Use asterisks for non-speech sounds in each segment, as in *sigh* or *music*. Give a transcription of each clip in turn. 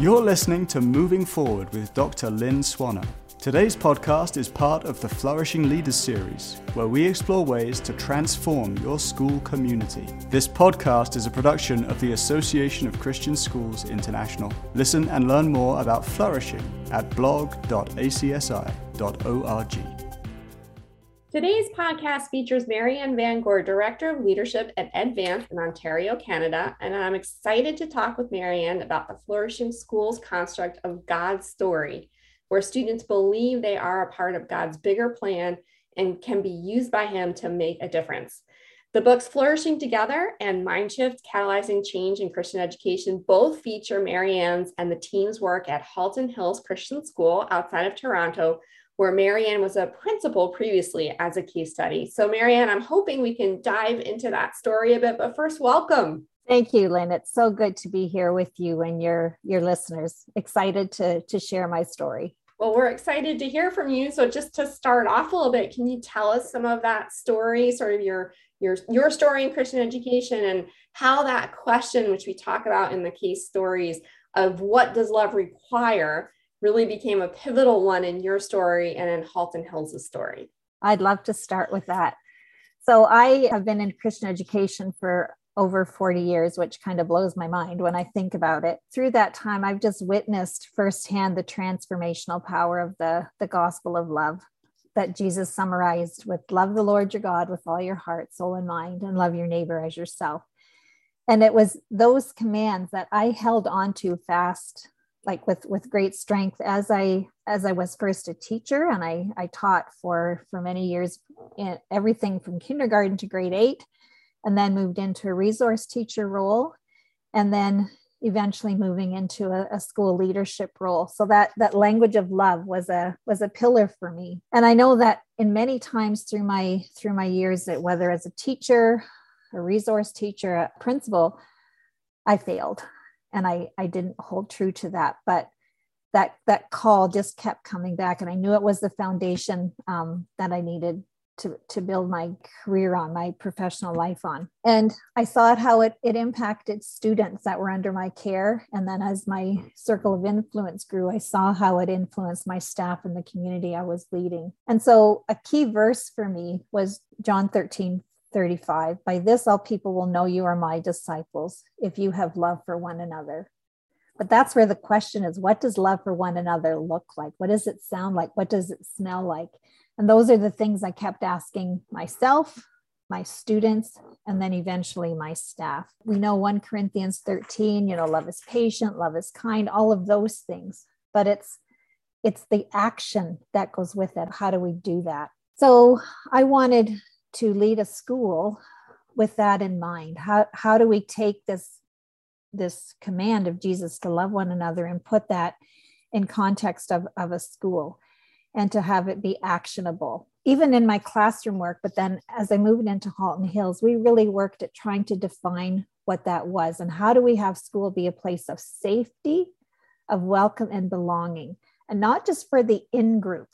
You're listening to Moving Forward with Dr. Lynn Swaner. Today's podcast is part of the Flourishing Leaders series, where we explore ways to transform your school community. This podcast is a production of the Association of Christian Schools International. Listen and learn more about flourishing at blog.acsi.org. Today's podcast features Marianne Van Gore, Director of Leadership at Edvance in Ontario, Canada, and I'm excited to talk with Marianne about the Flourishing Schools construct of God's story where students believe they are a part of God's bigger plan and can be used by Him to make a difference. The books Flourishing Together and Mindshift Catalyzing Change in Christian Education both feature Marianne's and the team's work at Halton Hills Christian School outside of Toronto, where Marianne was a principal previously as a case study. So, Marianne, I'm hoping we can dive into that story a bit, but first, welcome. Thank you, Lynn. It's so good to be here with you and your your listeners. Excited to to share my story. Well, we're excited to hear from you. So just to start off a little bit, can you tell us some of that story, sort of your your your story in Christian education and how that question, which we talk about in the case stories of what does love require, really became a pivotal one in your story and in Halton Hills' story? I'd love to start with that. So I have been in Christian education for over 40 years, which kind of blows my mind when I think about it. Through that time, I've just witnessed firsthand the transformational power of the, the gospel of love that Jesus summarized with love the Lord your God with all your heart, soul, and mind, and love your neighbor as yourself. And it was those commands that I held on to fast, like with, with great strength as I as I was first a teacher and I, I taught for for many years in everything from kindergarten to grade eight and then moved into a resource teacher role and then eventually moving into a, a, school leadership role. So that that language of love was a was a pillar for me. And i know that in many times through my through my years that whether as a teacher a resource teacher a principal i failed and i i didn't hold true to that but that that call just kept coming back and i knew it was the foundation um, that i needed to, to build my career on, my professional life on. And I saw how it, it impacted students that were under my care. And then as my circle of influence grew, I saw how it influenced my staff and the community I was leading. And so a key verse for me was John 13, 35. By this, all people will know you are my disciples if you have love for one another. But that's where the question is what does love for one another look like? What does it sound like? What does it smell like? And those are the things I kept asking myself, my students, and then eventually my staff. We know 1 Corinthians 13, you know, love is patient, love is kind, all of those things. But it's it's the action that goes with it. How do we do that? So I wanted to lead a school with that in mind. How how do we take this this command of Jesus to love one another and put that in context of, of a school? and to have it be actionable. Even in my classroom work, but then as I moved into Halton Hills, we really worked at trying to define what that was and how do we have school be a place of safety, of welcome and belonging, and not just for the in group,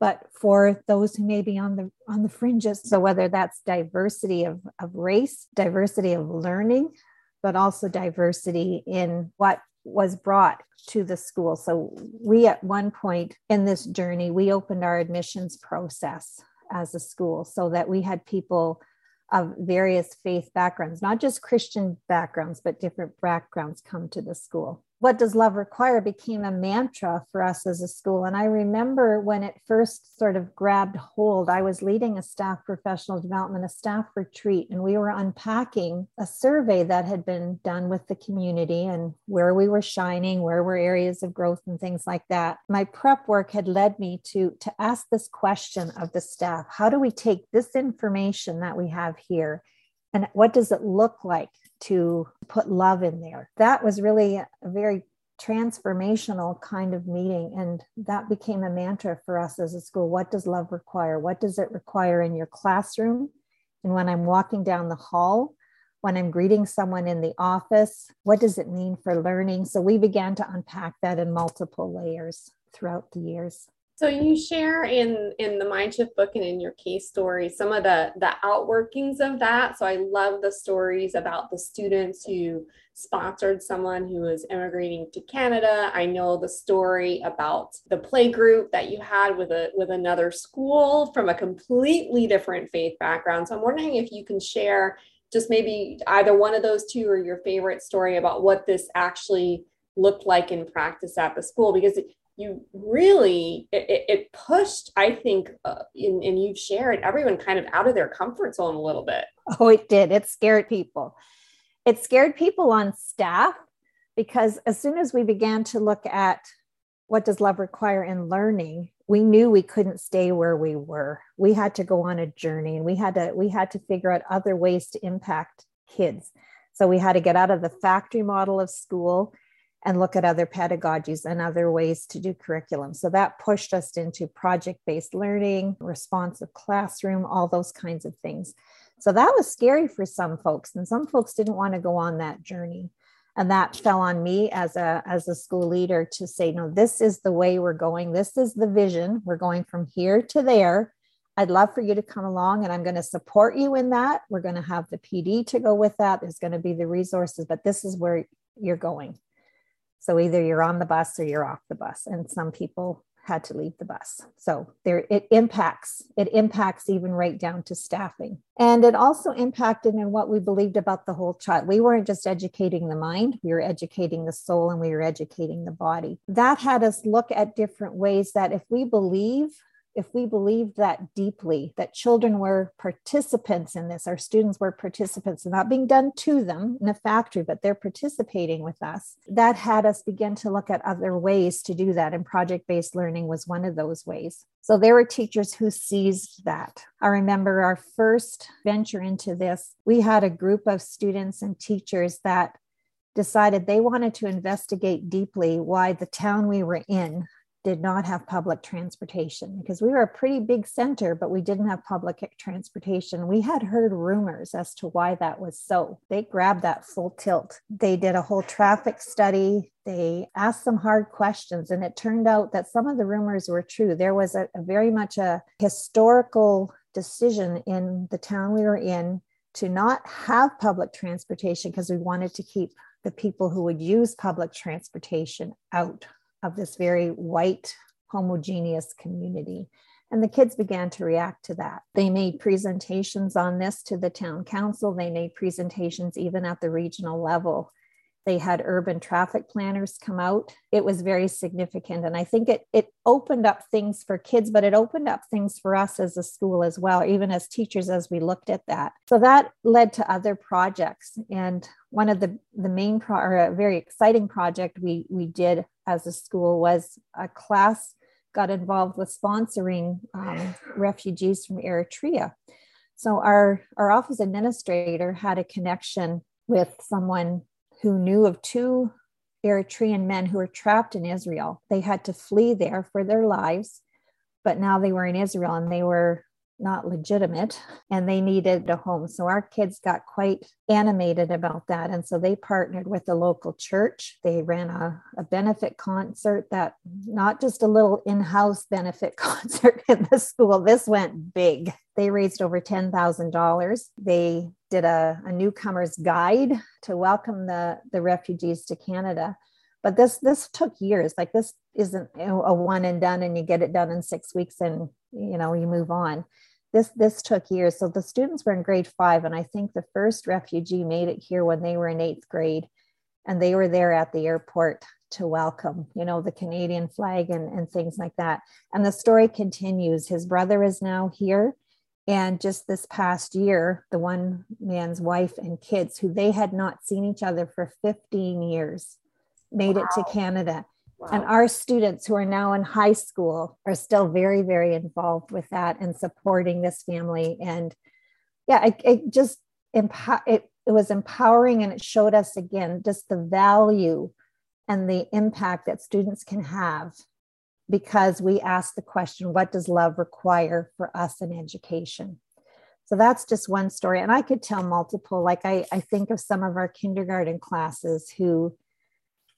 but for those who may be on the on the fringes. So whether that's diversity of, of race, diversity of learning, but also diversity in what was brought to the school. So we at one point in this journey, we opened our admissions process as a school so that we had people of various faith backgrounds, not just Christian backgrounds, but different backgrounds come to the school what does love require became a mantra for us as a school. And I remember when it first sort of grabbed hold, I was leading a staff professional development, a staff retreat, and we were unpacking a survey that had been done with the community and where we were shining, where were areas of growth and things like that. My prep work had led me to, to ask this question of the staff How do we take this information that we have here? And what does it look like to put love in there. That was really a very transformational kind of meeting. And that became a mantra for us as a school. What does love require? What does it require in your classroom? And when I'm walking down the hall, when I'm greeting someone in the office, what does it mean for learning? So we began to unpack that in multiple layers throughout the years. So you share in in the Mind Shift book and in your case story some of the the outworkings of that. So I love the stories about the students who sponsored someone who was immigrating to Canada. I know the story about the play group that you had with a with another school from a completely different faith background. So I'm wondering if you can share just maybe either one of those two or your favorite story about what this actually looked like in practice at the school because you really it, it pushed i think uh, in, and you've shared everyone kind of out of their comfort zone a little bit. Oh it did. It scared people. It scared people on staff because as soon as we began to look at what does love require in learning we knew we couldn't stay where we were. We had to go on a journey and we had to we had to figure out other ways to impact kids. So we had to get out of the factory model of school and look at other pedagogies and other ways to do curriculum. So that pushed us into project based learning, responsive classroom, all those kinds of things. So that was scary for some folks, and some folks didn't want to go on that journey. And that fell on me as a as a school leader to say, no, this is the way we're going. This is the vision. We're going from here to there. I'd love for you to come along and I'm going to support you in that. We're going to have the PD to go with that. There's going to be the resources, but this is where you're going. So either you're on the bus or you're off the bus. And some people had to leave the bus. So there it impacts, it impacts even right down to staffing. And it also impacted in what we believed about the whole child. We weren't just educating the mind, we were educating the soul and we were educating the body. That had us look at different ways that if we believe if we believed that deeply, that children were participants in this, our students were participants, not being done to them in a factory, but they're participating with us, that had us begin to look at other ways to do that. And project based learning was one of those ways. So there were teachers who seized that. I remember our first venture into this, we had a group of students and teachers that decided they wanted to investigate deeply why the town we were in did not have public transportation because we were a pretty big center, but we didn't have public transportation. We had heard rumors as to why that was so. They grabbed that full tilt. They did a whole traffic study. They asked some hard questions, and it turned out that some of the rumors were true. There was a, a very much a historical decision in the town we were in to not have public transportation because we wanted to keep the people who would use public transportation out of this very white, homogeneous community. And the kids began to react to that. They made presentations on this to the town council. They made presentations even at the regional level. They had urban traffic planners come out. It was very significant. And I think it, it opened up things for kids, but it opened up things for us as a school as well, even as teachers, as we looked at that. So that led to other projects. And one of the, the main pro- or a very exciting project we, we did as a school was a class got involved with sponsoring um, refugees from Eritrea. So our, our office administrator had a connection with someone who knew of two Eritrean men who were trapped in Israel. They had to flee there for their lives, but now they were in Israel and they were not legitimate and they needed a home. So our kids got quite animated about that. And so they partnered with the local church. They ran a, a benefit concert that not just a little in house benefit *laughs* concert in the school, this went big. They raised over $10,000. They did a, a newcomer's guide to welcome the, the refugees to Canada. But this this took years. Like this isn't a one and done, and you get it done in six weeks, and you know you move on. This this took years. So the students were in grade five, and I think the first refugee made it here when they were in eighth grade, and they were there at the airport to welcome, you know, the Canadian flag and, and things like that. And the story continues. His brother is now here and just this past year, the one man's wife and kids, who they had not seen each other for 15 years, made wow. it to Canada. Wow. And our students who are now in high school are still very, very involved with that and supporting this family. And yeah, it, it just it, it was empowering and it showed us again just the value and the impact that students can have because we asked the question what does love require for us in education? So that's just one story. And I could tell multiple, like I, I think of some of our kindergarten classes who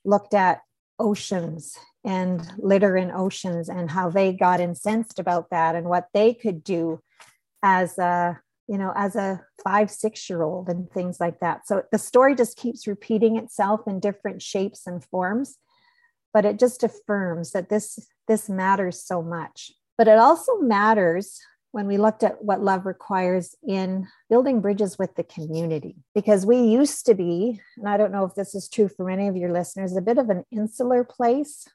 looked at oceans and litter in oceans and how they got incensed about that and what they could do as a you know as a five six year old and things like that. So the story just keeps repeating itself in different shapes and forms but it just affirms that this this matters so much. But it also matters when we looked at what love requires in building bridges with the community. Because we used to be and i don't know if this is true for many of your listeners a bit of an insular place.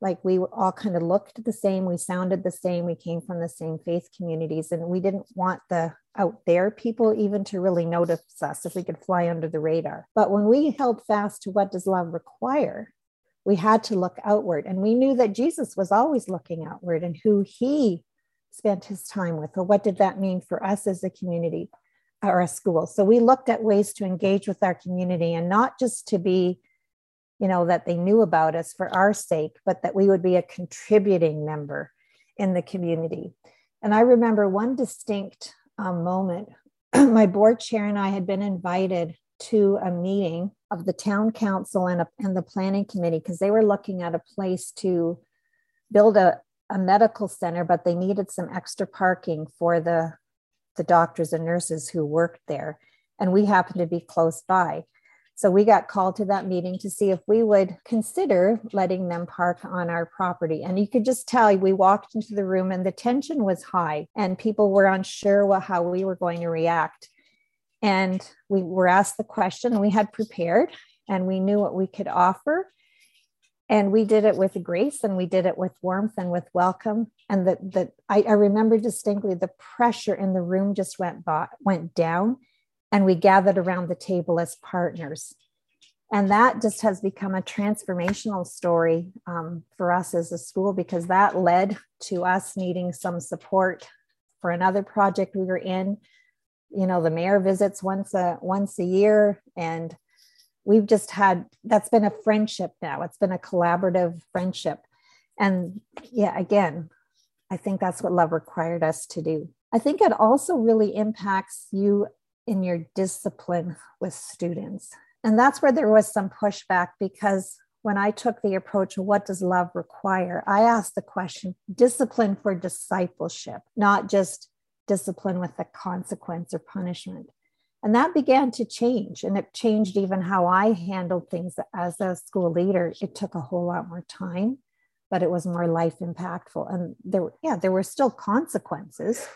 Like we all kind of looked the same we sounded the same we came from the same faith communities and we didn't want the out there people even to really notice us if we could fly under the radar. But when we held fast to what does love require we had to look outward. And we knew that jesus was always looking outward and who he spent his time with or what did that mean for us as a community or a school so we looked at ways to engage with our community and not just to be you know, that they knew about us for our sake, but that we would be a contributing member in the community. And I remember one distinct um, moment. *clears throat* My board chair and I had been invited to a meeting of the town council and, a, and the planning committee because they were looking at a place to build a, a medical center, but they needed some extra parking for the, the doctors and nurses who worked there. And we happened to be close by. So we got called to that meeting to see if we would consider letting them park on our property. And you could just tell we walked into the room and the tension was high and people were unsure what, how we were going to react. And we were asked the question we had prepared and we knew what we could offer. And we did it with grace and we did it with warmth and with welcome. And that that I, I remember distinctly the pressure in the room just went by, went down and we gathered around the table as partners. And that just has become a transformational story um, for us as a school because that led to us needing some support for another project we were in. You know, the mayor visits once a once a year, and we've just had that's been a friendship now. It's been a collaborative friendship, and yeah, again, I think that's what love required us to do. I think it also really impacts you in your discipline with students. And that's where there was some pushback because when I took the approach of what does love require, I asked the question discipline for discipleship, not just discipline with the consequence or punishment. And that began to change. And it changed even how I handled things as a school leader. It took a whole lot more time, but it was more life impactful. And there, yeah, there were still consequences,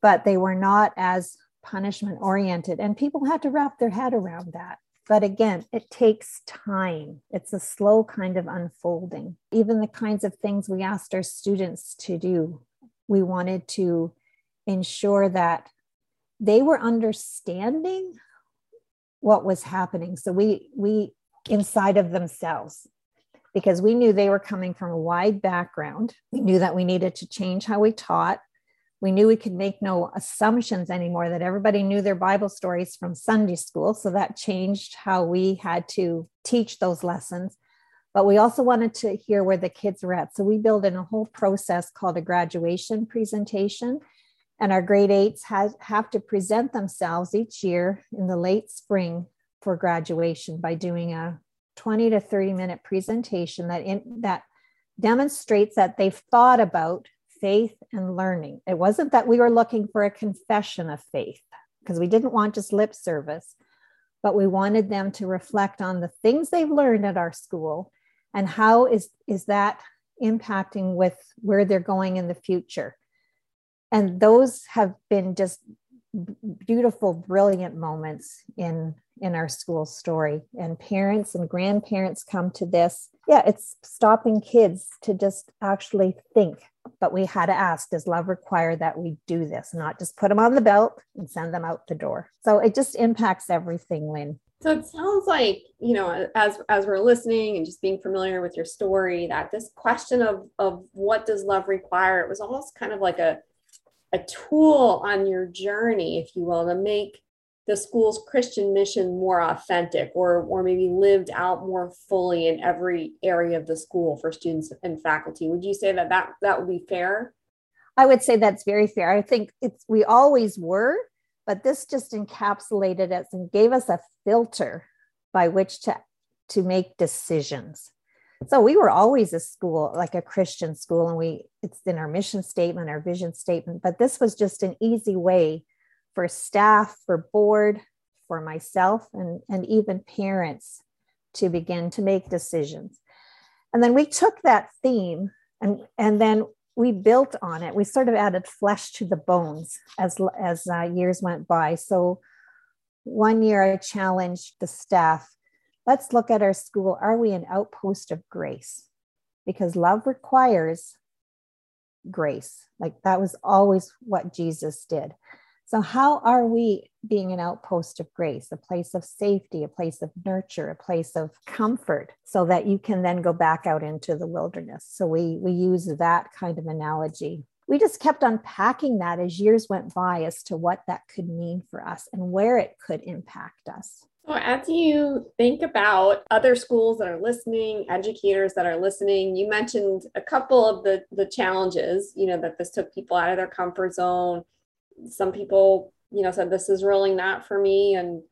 but they were not as punishment oriented. And people had to wrap their head around that. But again, it takes time. It's a slow kind of unfolding. Even the kinds of things we asked our students to do, we wanted to ensure that they were understanding what was happening. So we, we, inside of themselves, because we knew they were coming from a wide background. We knew that we needed to change how we taught. We knew we could make no assumptions anymore that everybody knew their bible stories from sunday school. So that changed how we had to teach those lessons. But we also wanted to hear where the kids were at. So we built in a whole process called a graduation presentation and our grade eights has, have to present themselves each year in the late spring for graduation by doing a 20 to 30 minute presentation that in that demonstrates that they've thought about faith and learning. It wasn't that we were looking for a confession of faith because we didn't want just lip service, but we wanted them to reflect on the things they've learned at our school and how is, is that impacting with where they're going in the future. And those have been just beautiful, brilliant moments in in our school story. And parents and grandparents come to this. Yeah, it's stopping kids to just actually think but we had to ask does love require that we do this not just put them on the belt and send them out the door so it just impacts everything lynn so it sounds like you know as as we're listening and just being familiar with your story that this question of of what does love require it was almost kind of like a a tool on your journey if you will to make the school's Christian mission more authentic or, or maybe lived out more fully in every area of the school for students and faculty. Would you say that that, that would be fair? I would say that's very fair. I think it's we always were, but this just encapsulated us and gave us a filter by which to to make decisions. So we were always a school, like a Christian school, and we it's in our mission statement, our vision statement. But this was just an easy way for staff, for board, for myself, and, and even parents to begin to make decisions. And then we took that theme and, and then we built on it. We sort of added flesh to the bones as, as uh, years went by. So one year I challenged the staff let's look at our school. Are we an outpost of grace? Because love requires grace. Like that was always what Jesus did. So, how are we being an outpost of grace, a place of safety, a place of nurture, a place of comfort, so that you can then go back out into the wilderness? So, we, we use that kind of analogy. We just kept unpacking that as years went by as to what that could mean for us and where it could impact us. So, as you think about other schools that are listening, educators that are listening, you mentioned a couple of the, the challenges, you know, that this took people out of their comfort zone. Some people you know said this is really not for me and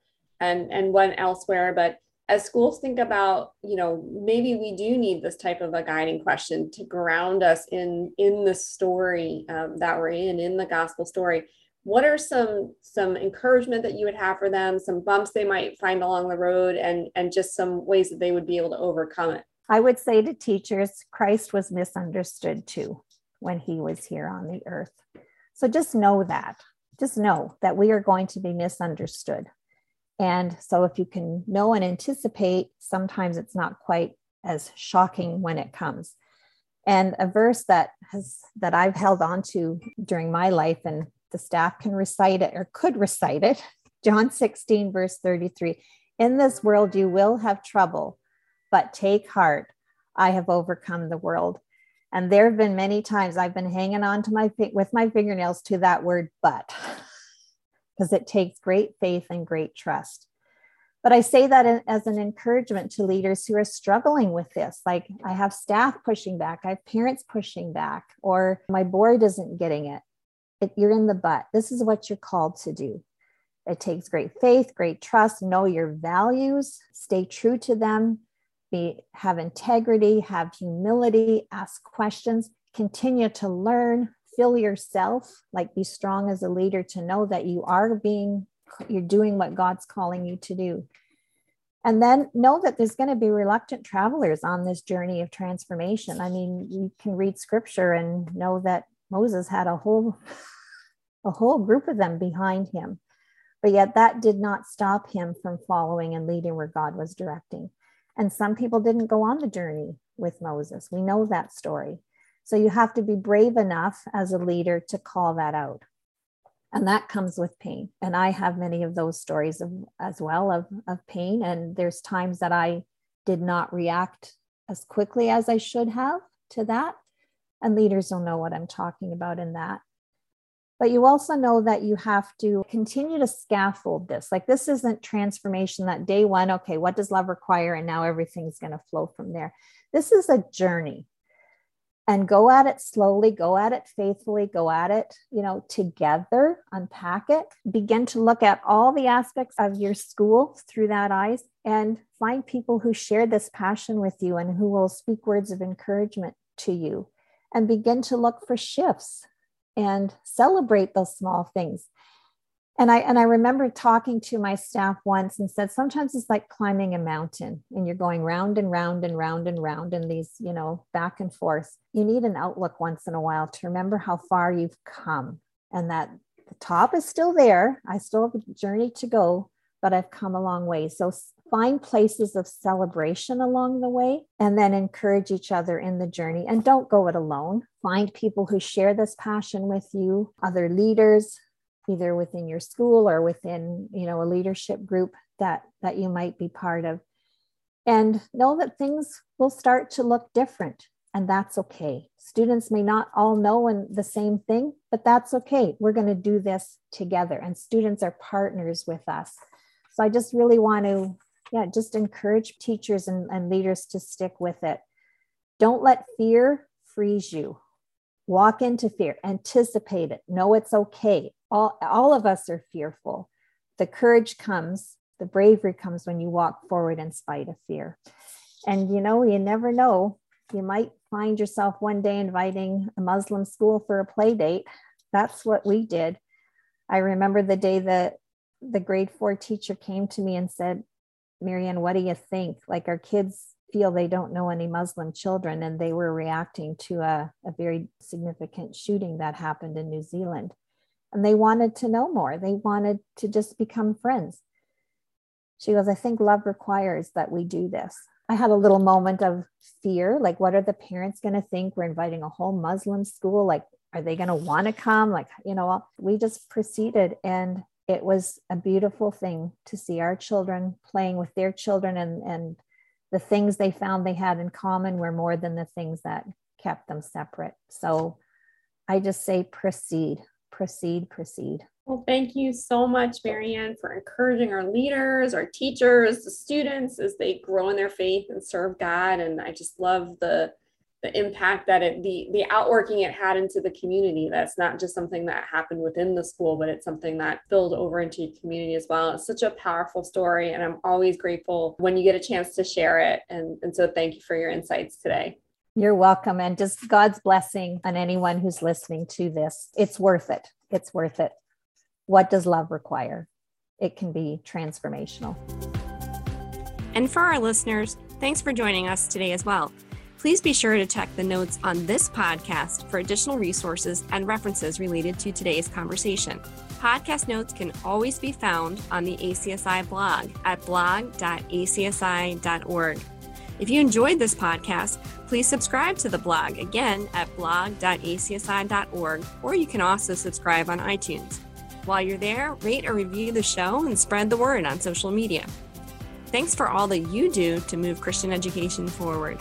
and and went elsewhere. But as schools think about you know maybe we do need this type of a guiding question to ground us in in the story um, that we're in in the gospel story what are some some encouragement that you would have for them some bumps they might find along the road and and just some ways that they would be able to overcome it i would say to teachers christ was misunderstood too when he was here on the earth so just know that. Just know that we are going to be misunderstood. And so if you can know and anticipate, sometimes it's not quite as shocking when it comes. And a verse that has that I've held on to during my life and the staff can recite it or could recite it. John 16, verse 33. In this world you will have trouble, but take heart. I have overcome the world. And there have been many times I've been hanging on to my with my fingernails to that word but *laughs* because it takes great faith and great trust. But I say that as an encouragement to leaders who are struggling with this. Like I have staff pushing back, I have parents pushing back, or my board isn't getting it. It you're in the butt. This is what you're called to do. It takes great faith, great trust, know your values, stay true to them, be have integrity, have humility, ask questions, continue to learn, fill yourself, like be strong as a leader to know that you are being you're doing what God's calling you to do. And then know that there's going to be reluctant travelers on this journey of transformation. I mean, you can read scripture and know that Moses had a whole a whole group of them behind him. But yet that did not stop him from following and leading where God was directing. And some people didn't go on the journey with Moses. We know that story. So you have to be brave enough as a leader to call that out. And that comes with pain. And I have many of those stories of, as well of, of pain. And there's times that I did not react as quickly as I should have to that. And leaders don't know what I'm talking about in that. But you also know that you have to continue to scaffold this. Like, this isn't transformation that day one, okay, what does love require? And now everything's going to flow from there. This is a journey. And go at it slowly, go at it faithfully, go at it, you know, together, unpack it, begin to look at all the aspects of your school through that eyes and find people who share this passion with you and who will speak words of encouragement to you and begin to look for shifts and celebrate those small things. And I and I remember talking to my staff once and said sometimes it's like climbing a mountain and you're going round and round and round and round in these, you know, back and forth. You need an outlook once in a while to remember how far you've come and that the top is still there. I still have a journey to go, but I've come a long way. So find places of celebration along the way and then encourage each other in the journey. And don't go it alone. Find people who share this passion with you other leaders either within your school or within you know a leadership group that that you might be part of. And know that things will start to look different and that's okay. Students may not all know in the same thing but that's okay. We're going to do this together and students are partners with us. So i just really want to yeah, just encourage teachers and, and leaders to stick with it. Don't let fear freeze you. Walk into fear, anticipate it, know it's okay. All, all of us are fearful. The courage comes, the bravery comes when you walk forward in spite of fear. And you know, you never know. You might find yourself one day inviting a Muslim school for a play date. That's what we did. I remember the day that the grade four teacher came to me and said, Marianne, what do you think? Like our kids feel they don't know any Muslim children, and they were reacting to a, a very significant shooting that happened in New Zealand. And they wanted to know more. They wanted to just become friends. She goes, I think love requires that we do this. I had a little moment of fear like, what are the parents going to think? We're inviting a whole Muslim school. Like, are they going to want to come? Like, you know, we just proceeded and it was a beautiful thing to see our children playing with their children and, and the things they found they had in common were more than the things that kept them separate. So I just say proceed, proceed, proceed. Well, thank you so much, Marianne, for encouraging our leaders, our teachers, the students as they grow in their faith and serve God. And I just love the the impact that it the the outworking it had into the community. That's not just something that happened within the school but it's something that spilled over into your community as well. It's such a powerful story and i'm always grateful when you get a chance to share it. And and so thank you for your insights today. You're welcome. And just god's blessing on anyone who's listening to this. It's worth it. It's worth it. What does love require? It can be transformational. And for our listeners thanks for joining us today as well Please be sure to check the notes on this podcast for additional resources and references related to today's conversation. Podcast notes can always be found on the ACSI blog at blog.acsi.org. If you enjoyed this podcast, please subscribe to the blog again at blog.acsi.org, or you can also subscribe on iTunes. While you're there, rate or review the show and spread the word on social media. Thanks for all that you do to move Christian education forward.